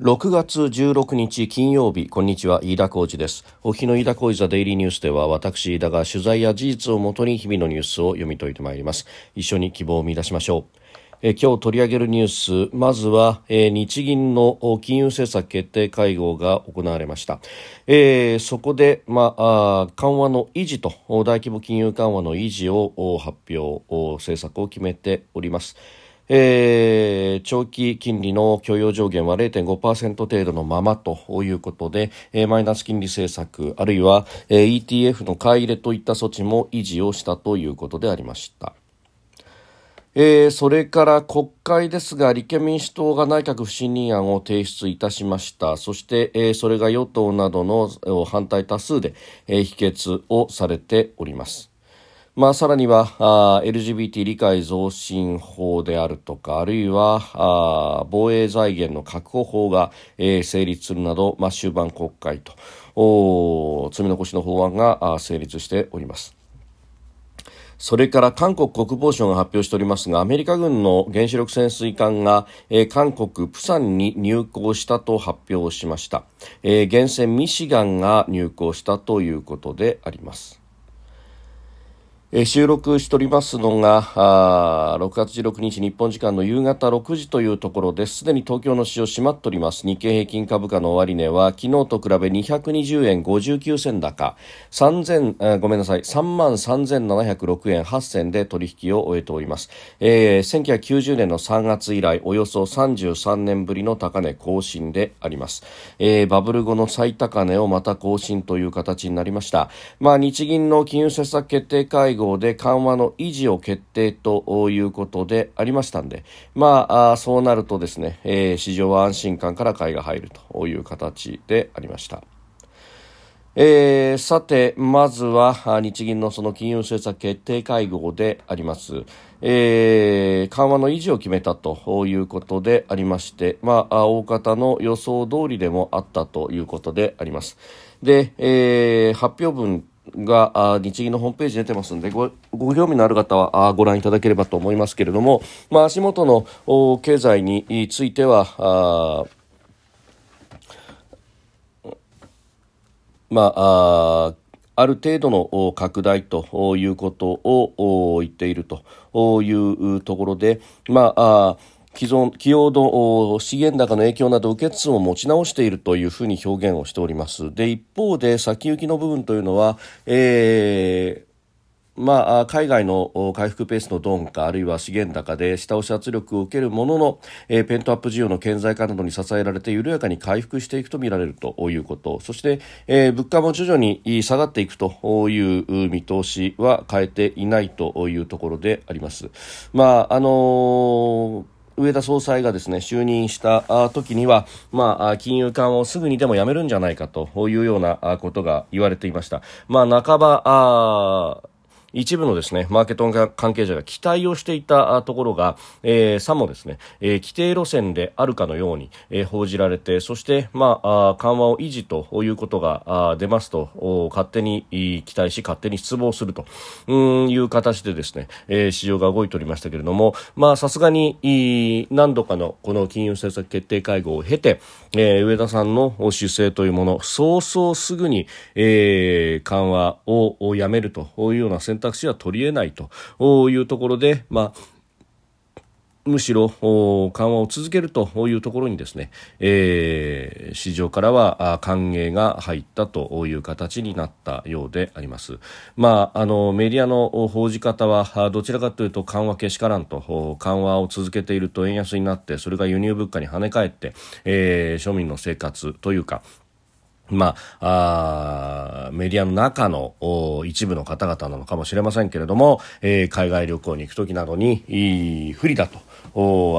6月16日金曜日こんにちは飯田浩二です。お日の飯田浩二ザデイリーニュースでは私飯田が取材や事実をもとに日々のニュースを読み解いてまいります。一緒に希望を見出しましょう。え今日取り上げるニュースまずは、え日銀の金融政策決定会合が行われました、えー、そこで、まあ、緩和の維持と大規模金融緩和の維持を発表政策を決めております。えー、長期金利の許容上限は0.5%程度のままということで、えー、マイナス金利政策あるいは、えー、ETF の買い入れといった措置も維持をしたということでありました。えー、それから国会ですが立憲民主党が内閣不信任案を提出いたしましたそして、えー、それが与党などの反対多数で、えー、否決をされておりますまあ、さらにはあ LGBT 理解増進法であるとかあるいはあ防衛財源の確保法が、えー、成立するなど、まあ、終盤国会とお積み残しの法案があ成立しております。それから韓国国防省が発表しておりますがアメリカ軍の原子力潜水艦が、えー、韓国プサンに入港したと発表しました、えー、原船ミシガンが入港したということでありますえ収録しておりますのがあ6月16日日本時間の夕方6時というところです。すでに東京の市場閉まっております。日経平均株価の終値は昨日と比べ220円59銭高。3000ごめんなさい。3万3706円8銭で取引を終えております、えー、1990年の3月以来およそ33年ぶりの高値更新であります、えー、バブル後の最高値をまた更新という形になりました。まあ日銀の金融政策決定会合で緩和の維持を決定ということでありましたんで、まあ、そうなるとですね、えー、市場は安心感から買いが入るという形でありました。えー、さて、まずは日銀のその金融政策決定会合であります。えー、緩和の維持を決めたということでありまして、まあ、大方の予想通りでもあったということであります。で、えー、発表文が日銀のホームページ出てますのでごご興味のある方はご覧いただければと思いますけれども、まあ、足元の経済についてはまあある程度の拡大ということを言っているというところで、まあ既存、企業の資源高の影響など受けつを持ち直しているというふうに表現をしております。で、一方で先行きの部分というのは、えーまあ、海外の回復ペースの鈍化あるいは資源高で下押し圧力を受けるものの、えー、ペントアップ需要の顕在化などに支えられて緩やかに回復していくとみられるということそして、えー、物価も徐々に下がっていくという見通しは変えていないというところであります。まああのー上田総裁がですね就任した時には、まあ、金融緩和をすぐにでもやめるんじゃないかというようなことが言われていました。まあ、半ばあ一部のですね、マーケット関係者が期待をしていたところが、えー、さもですね、えー、規定路線であるかのように、えー、報じられて、そして、まあ、緩和を維持ということが出ますと、勝手に期待し、勝手に失望するという形でですね、えー、市場が動いておりましたけれども、まあ、さすがに何度かのこの金融政策決定会合を経て、えー、上田さんの姿勢というもの、そうそうすぐに、えー、緩和をやめるというような選択肢は取り得ないというところで、まあむしろ緩和を続けるというところにですね、えー、市場からは歓迎が入ったという形になったようであります。まあ、あのメディアの報じ方はどちらかというと緩和けしからんと緩和を続けていると円安になってそれが輸入物価に跳ね返って、えー、庶民の生活というかまあ、あメディアの中の一部の方々なのかもしれませんけれども、えー、海外旅行に行く時などに不利だと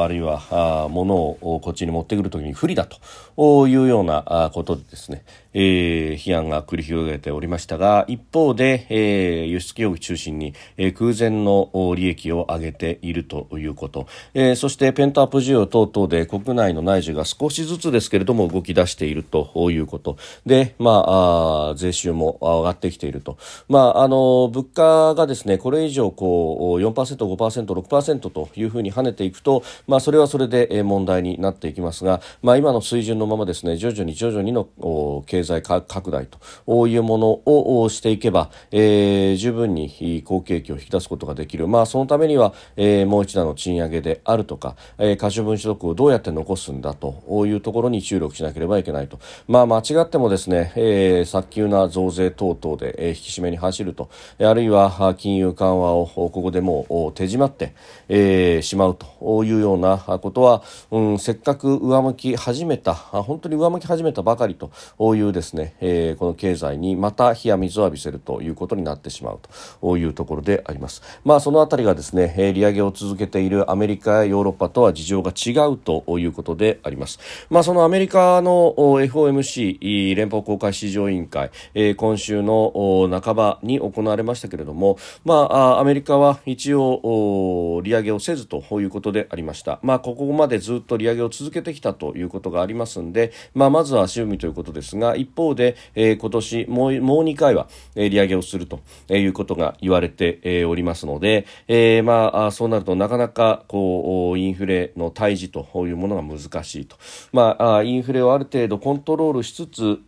あるいはあ物をこっちに持ってくるときに不利だというようなことでですね、えー、批判が繰り広げておりましたが一方で、えー、輸出企業中心に、えー、空前の利益を上げているということ、えー、そしてペントアップ需要等々で国内の内需が少しずつですけれども動き出しているということ。で、まあ、あ税収も上がってきていると、まあ、あの物価がですねこれ以上こう4%、5%、6%というふうに跳ねていくと、まあ、それはそれで問題になっていきますが、まあ、今の水準のままですね徐々に徐々にの経済拡大というものをしていけば、えー、十分に好景気を引き出すことができる、まあ、そのためには、えー、もう一段の賃上げであるとか、えー、可処分所得をどうやって残すんだというところに注力しなければいけないと、まあ、間違ってもですね、えー、早急な増税等々で、えー、引き締めに走るとあるいは金融緩和をここでもう手締まって、えー、しまうというようなことは、うん、せっかく上向き始めた本当に上向き始めたばかりというですね、えー、この経済にまた火や水を浴びせるということになってしまうというところであります。まあ、そのあたりがですね、利上げを続けているアメリカやヨーロッパとは事情が違うということであります。まあ、そのアメリカの FOMC 連邦公開市場委員会、えー、今週の半ばに行われましたけれども、まあ、アメリカは一応利上げをせずということでありました。まあ、ここまでずっと利上げを続けてきたということがありますので、まあ、まずは足踏みということですが、一方で、えー、今年もうもう2回は、え利上げをするということが言われて、おりますので、えー、まあ、そうなるとなかなかこうインフレの退治というものが難しいと、まあ、インフレをある程度コントロールしつつ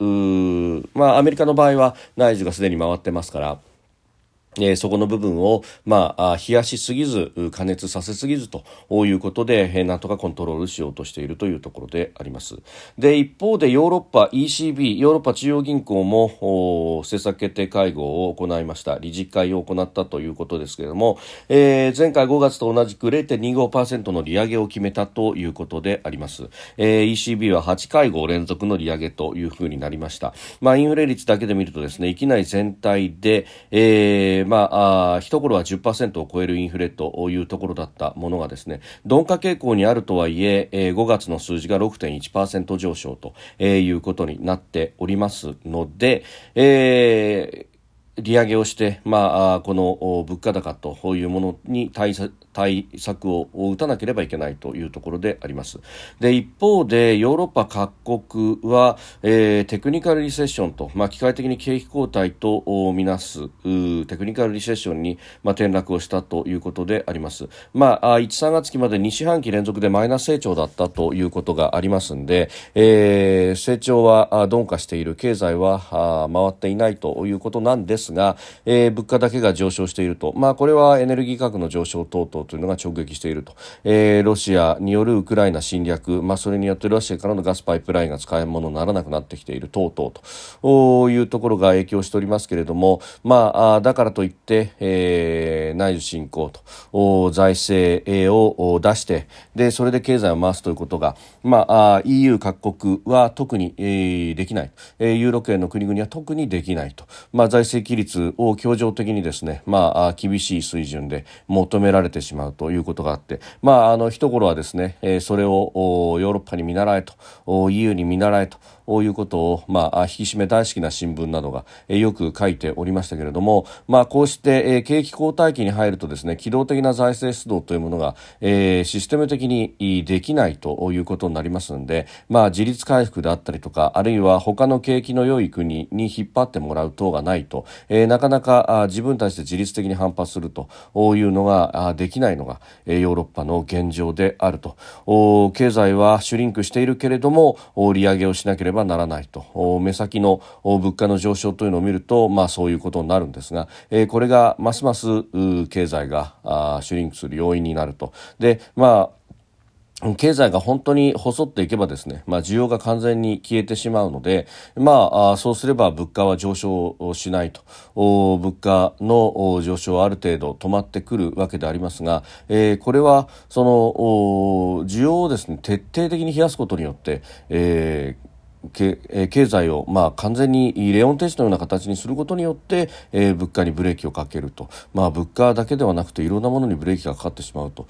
まあ、アメリカの場合は内需がすでに回ってますから。えー、そこの部分を、まあ、冷やしすぎず、加熱させすぎずということで、えー、なんとかコントロールしようとしているというところであります。で、一方でヨーロッパ ECB、ヨーロッパ中央銀行も政策決定会合を行いました。理事会を行ったということですけれども、えー、前回5月と同じく0.25%の利上げを決めたということであります。えー、ECB は8会合連続の利上げというふうになりました。まあ、インフレ率だけで見るとですね、域内全体で、えーー、まあ、あ一頃は10%を超えるインフレというところだったものがですね、鈍化傾向にあるとはいええー、5月の数字が6.1%上昇と、えー、いうことになっておりますので、えー利上げをして、まあ、この物価高というものに対対策を打たなければいけないというところであります。で一方でヨーロッパ各国は、えー、テクニカルリセッションと、まあ、機械的に景気後退とみなすテクニカルリセッションに、まあ、転落をしたということであります。まあ、1、3月期まで2四半期連続でマイナス成長だったということがありますんで、えー、成長は鈍化している経済は回っていないということなんですですが、えー、物価だけが上昇していると、まあ、これはエネルギー価格の上昇等々というのが直撃していると、えー、ロシアによるウクライナ侵略、まあ、それによってロシアからのガスパイプラインが使い物にならなくなってきている。等々というところが影響しておりますけれども、まあ、だからといって、えー、内需振興と。財政を出してでそれで経済を回すということが、まあ、EU 各国は特に、えー、できない、えー、ユーロ圏の国々は特にできないと、まあ、財政規律を強情的にですね、まあ、厳しい水準で求められてしまうということがあって、まあ、あの一頃はですね、え、それをヨーロッパに見習えと EU に見習えということを、まあ、引き締め大好きな新聞などが、え、よく書いておりましたけれども、まあ、こうして、え、景気後退期に入るとですね機動的な財政出動というものが、え、システム的にできないということになりますので、まあ、自立回復であったりとかあるいは他の景気の良い国に引っ張ってもらう等がないと、え、なかなか自分たちで自律的に反発するというのができないのが、ヨーロッパの現状であると。経済はシュリンクしているけれども利上げをしなければばならないと目先の物価の上昇というのを見ると、まあ、そういうことになるんですが、えー、これがますます経済があシュリンクする要因になると。でまあ経済が本当に細っていけばですね、まあ需要が完全に消えてしまうので、まあそうすれば物価は上昇しないと、物価の上昇はある程度止まってくるわけでありますが、えー、これはその需要をですね、徹底的に冷やすことによって、えー経済をまあ完全にレオンテストのような形にすることによって、えー、物価にブレーキをかけると、まあ、物価だけではなくていろんなものにブレーキがかかってしまうと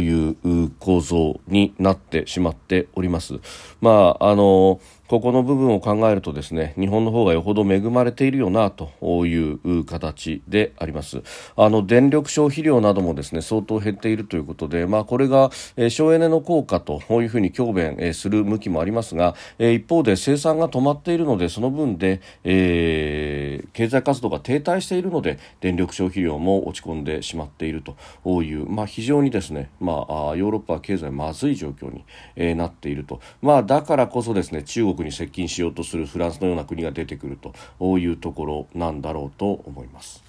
いう構造になってしまっております。まああのここの部分を考えるとですね日本の方がよほど恵まれているよなという形であります。あの電力消費量などもですね相当減っているということで、まあ、これが、え、省エネの効果というふうに強弁、え、する向きもありますが、え、一方で生産が止まっているのでその分で、えー、経済活動が停滞しているので電力消費量も落ち込んでしまっているという、まあ、非常にですね、まあ、ヨーロッパは経済まずい状況に、え、なっていると、まあ、だからこそですね中国に接近しようとするフランスのような国が出てくるというところなんだろうと思います。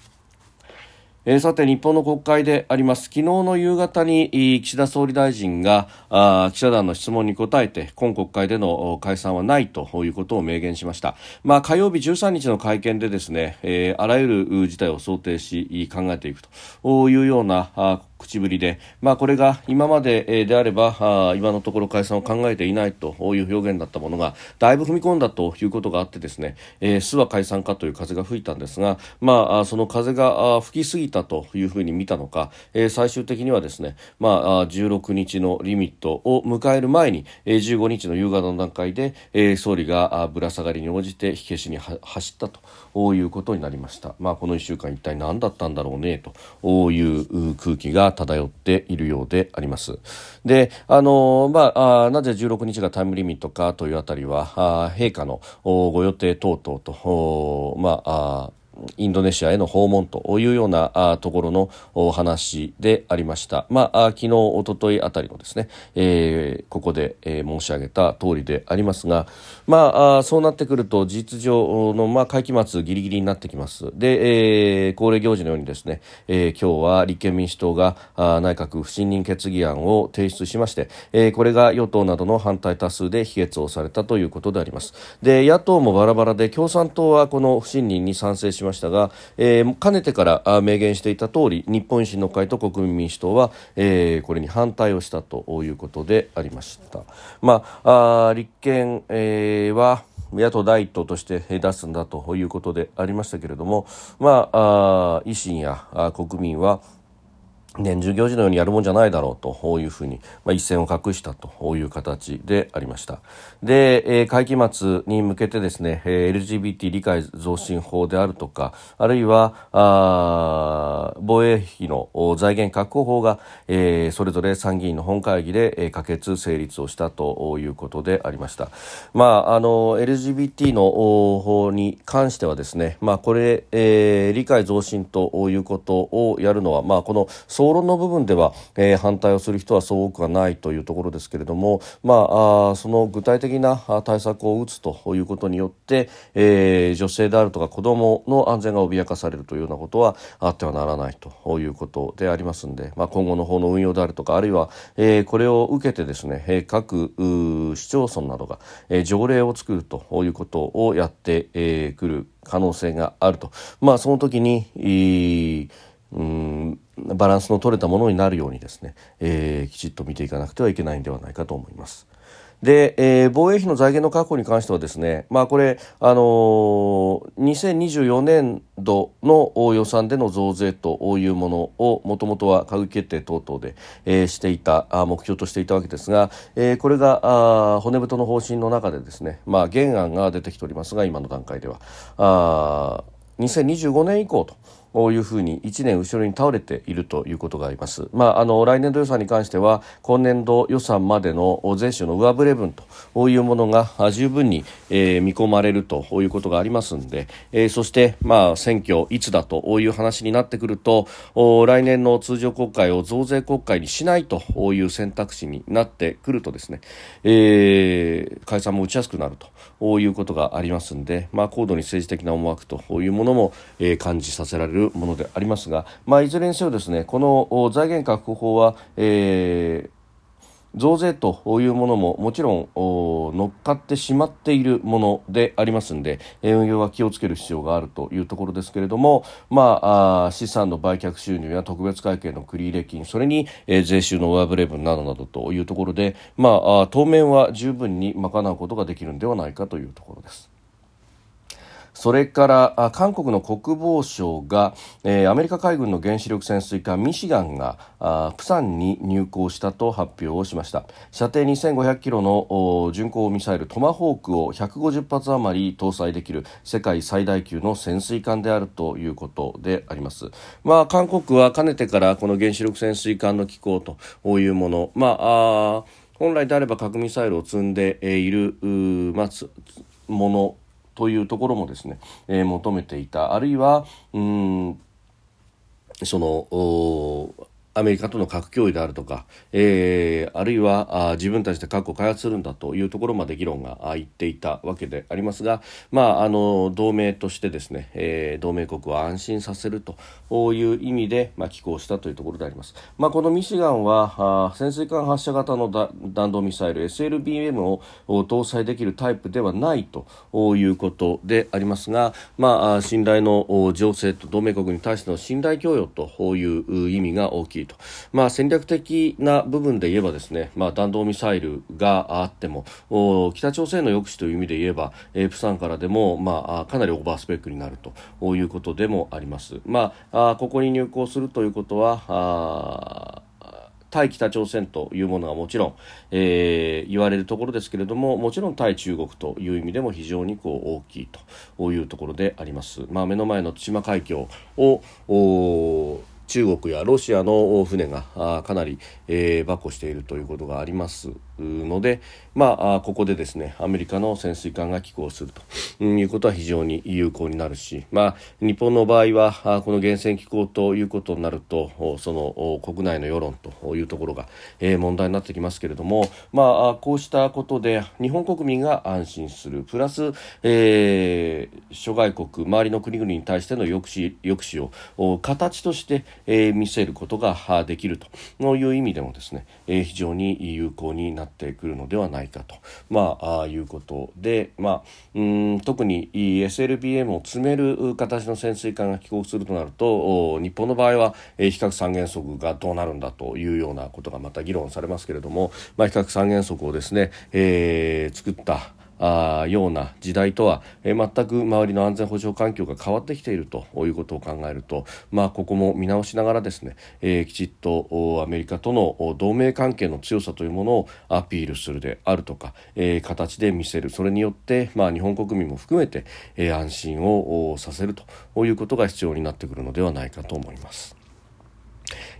えー、さて日本の国会であります昨日の夕方に岸田総理大臣があ記者団の質問に答えて今国会での解散はないということを明言しました、まあ、火曜日13日の会見でですね、えー、あらゆる事態を想定し考えていくというような口ぶりで、まあ、これが今までであればあ今のところ解散を考えていないという表現だったものがだいぶ踏み込んだということがあってですね、えー、巣は解散かという風が吹いたんですが、まあ、その風が吹きすぎたというふうに見たのか、えー、最終的にはですね、まあ、16日のリミットを迎える前に、15日の夕方の段階で、えー、総理がぶら下がりに応じて火消しに走ったということになりました。まあ、この1週間一体何だったんだろうねという空気が漂っているようであります。で、あの、まあ、あなぜ16日がタイムリミットかというあたりは、陛下のご予定等々と、まあ、インドネシアへの訪問というようなところのお話でありました。まあ、昨日、おとといあたりのですね、えー、ここで、えー、申し上げた通りでありますが、まあ、そうなってくると、事実上の、まあ、会期末ギリギリになってきます。で、えー、恒例行事のようにですね、えー、今日は立憲民主党があ内閣不信任決議案を提出しまして、えー、これが与党などの反対多数で否決をされたということであります。で、野党もバラバラで、共産党はこの不信任に賛成しましたが、えー、かねてから明言していた通り日本維新の会と国民民主党は、えー、これに反対をしたということでありました。まあ、あ立憲、えー、は野党第一党として出すんだということでありましたけれども、まあ、あ維新や国民は年中行事のようにやるもんじゃないだろうというふうに、まあ、一線を画したという形でありました。で、えー、会期末に向けてですね、えー、LGBT 理解増進法であるとか、あるいは、あ防衛費の財源確保法が、えー、それぞれ参議院の本会議で、えー、可決成立をしたということでありました。まあ、あの、LGBT の法に関してはですね、まあ、これ、えー、理解増進ということをやるのは、まあ、この総討論の部分では、えー、反対をする人はそう多くはないというところですけれども、まあ、あその具体的な対策を打つということによって、えー、女性であるとか子どもの安全が脅かされるというようなことはあってはならないということでありますので、まあ、今後の法の運用であるとかあるいは、えー、これを受けてですね、えー、各市町村などが、えー、条例を作るということをやってく、えー、る可能性があると。まあ、その時に、うんバランスの取れたものになるようにですね、えー、きちっと見ていかなくてはいけないんではないかと思います。で、えー、防衛費の財源の確保に関してはですね、まあこれ、あのー、2024年度の予算での増税というものをもともとは閣議決定等々で、えー、していた目標としていたわけですが、えー、これがあ骨太の方針の中でですね、まあ原案が出てきておりますが今の段階ではあ2025年以降と。こういうふうに1年後ろに倒れているということがあります。まあ、あの来年度予算に関しては今年度予算までの税収の上振れ分というものが十分に、えー、見込まれるということがありますんで、えー、そして、まあ、選挙いつだという話になってくると来年の通常国会を増税国会にしないという選択肢になってくるとですね、えー、解散も打ちやすくなるということがありますんで、まあ、高度に政治的な思惑というものも、えー、感じさせられるものでありますが、まあ、いずれにせよですねこの財源確保法は、えー増税というものももちろん乗っかってしまっているものでありますので運用は気をつける必要があるというところですけれども、まあ、資産の売却収入や特別会計の繰入金それに、え税収の上振れ分などなどというところで、まあ、当面は十分に賄うことができるのではないかというところです。それから韓国の国防省が、えー、アメリカ海軍の原子力潜水艦ミシガンがあプサンに入港したと発表をしました。射程2500キロの巡航ミサイルトマホークを150発余り搭載できる世界最大級の潜水艦であるということであります、まあ、韓国はかねてからこの原子力潜水艦の機構というもの、まあ本来であれば核ミサイルを積んでいる、まあ、ものというところもですね、えー、求めていた。あるいはうんそのアメリカとの核協議であるとか、えー、あるいはあ自分たちで核を開発するんだというところまで議論がいっていたわけでありますが、まあ、あの同盟としてですね、えー、同盟国を安心させるという意味で、まあ、寄港したというところであります。まあ、このミシガンはあ潜水艦発射型の弾道ミサイル SLBM を搭載できるタイプではないということでありますが、まあ、信頼の情勢と同盟国に対しての信頼供与という意味が大きいと、まあ、戦略的な部分で言えばですね、まあ、弾道ミサイルがあっても北朝鮮の抑止という意味で言えば、えー、プサンからでも、まあ、かなりオーバースペックになるということでもあります。まあ、ここに入港するということは対北朝鮮というものがもちろん、えー、言われるところですけれどももちろん対中国という意味でも非常にこう大きいというところであります。まあ、目の前の対馬海峡を中国やロシアの船がかなり、えー、跋扈しているということがあります。ので、まあ、ここでですねアメリカの潜水艦が寄港すると。いうことは非常に有効になるし、まあ、日本の場合はこの源泉寄港ということになるとその国内の世論というところが、問題になってきますけれども、まあ、こうしたことで日本国民が安心する。プラス、えー、諸外国周りの国々に対しての抑止抑止を形として、えー、見せることができると。いう意味でもですね、えー、非常に有効になってくるのではないかと、まあ、あいうことで、まあ、うん特に SLBM を詰める形の潜水艦が帰国するとなると日本の場合は、え、比較三原則がどうなるんだというようなことがまた議論されますけれども、まあ、比較三原則をですね、えー、作ったあような時代とは、えー、全く周りの安全保障環境が変わってきているということを考えると、まあ、ここも見直しながらですね、えー、きちっとアメリカとの同盟関係の強さというものをアピールするであるとか、えー、形で見せるそれによって、まあ、日本国民も含めて、えー、安心をさせるということが必要になってくるのではないかと思います。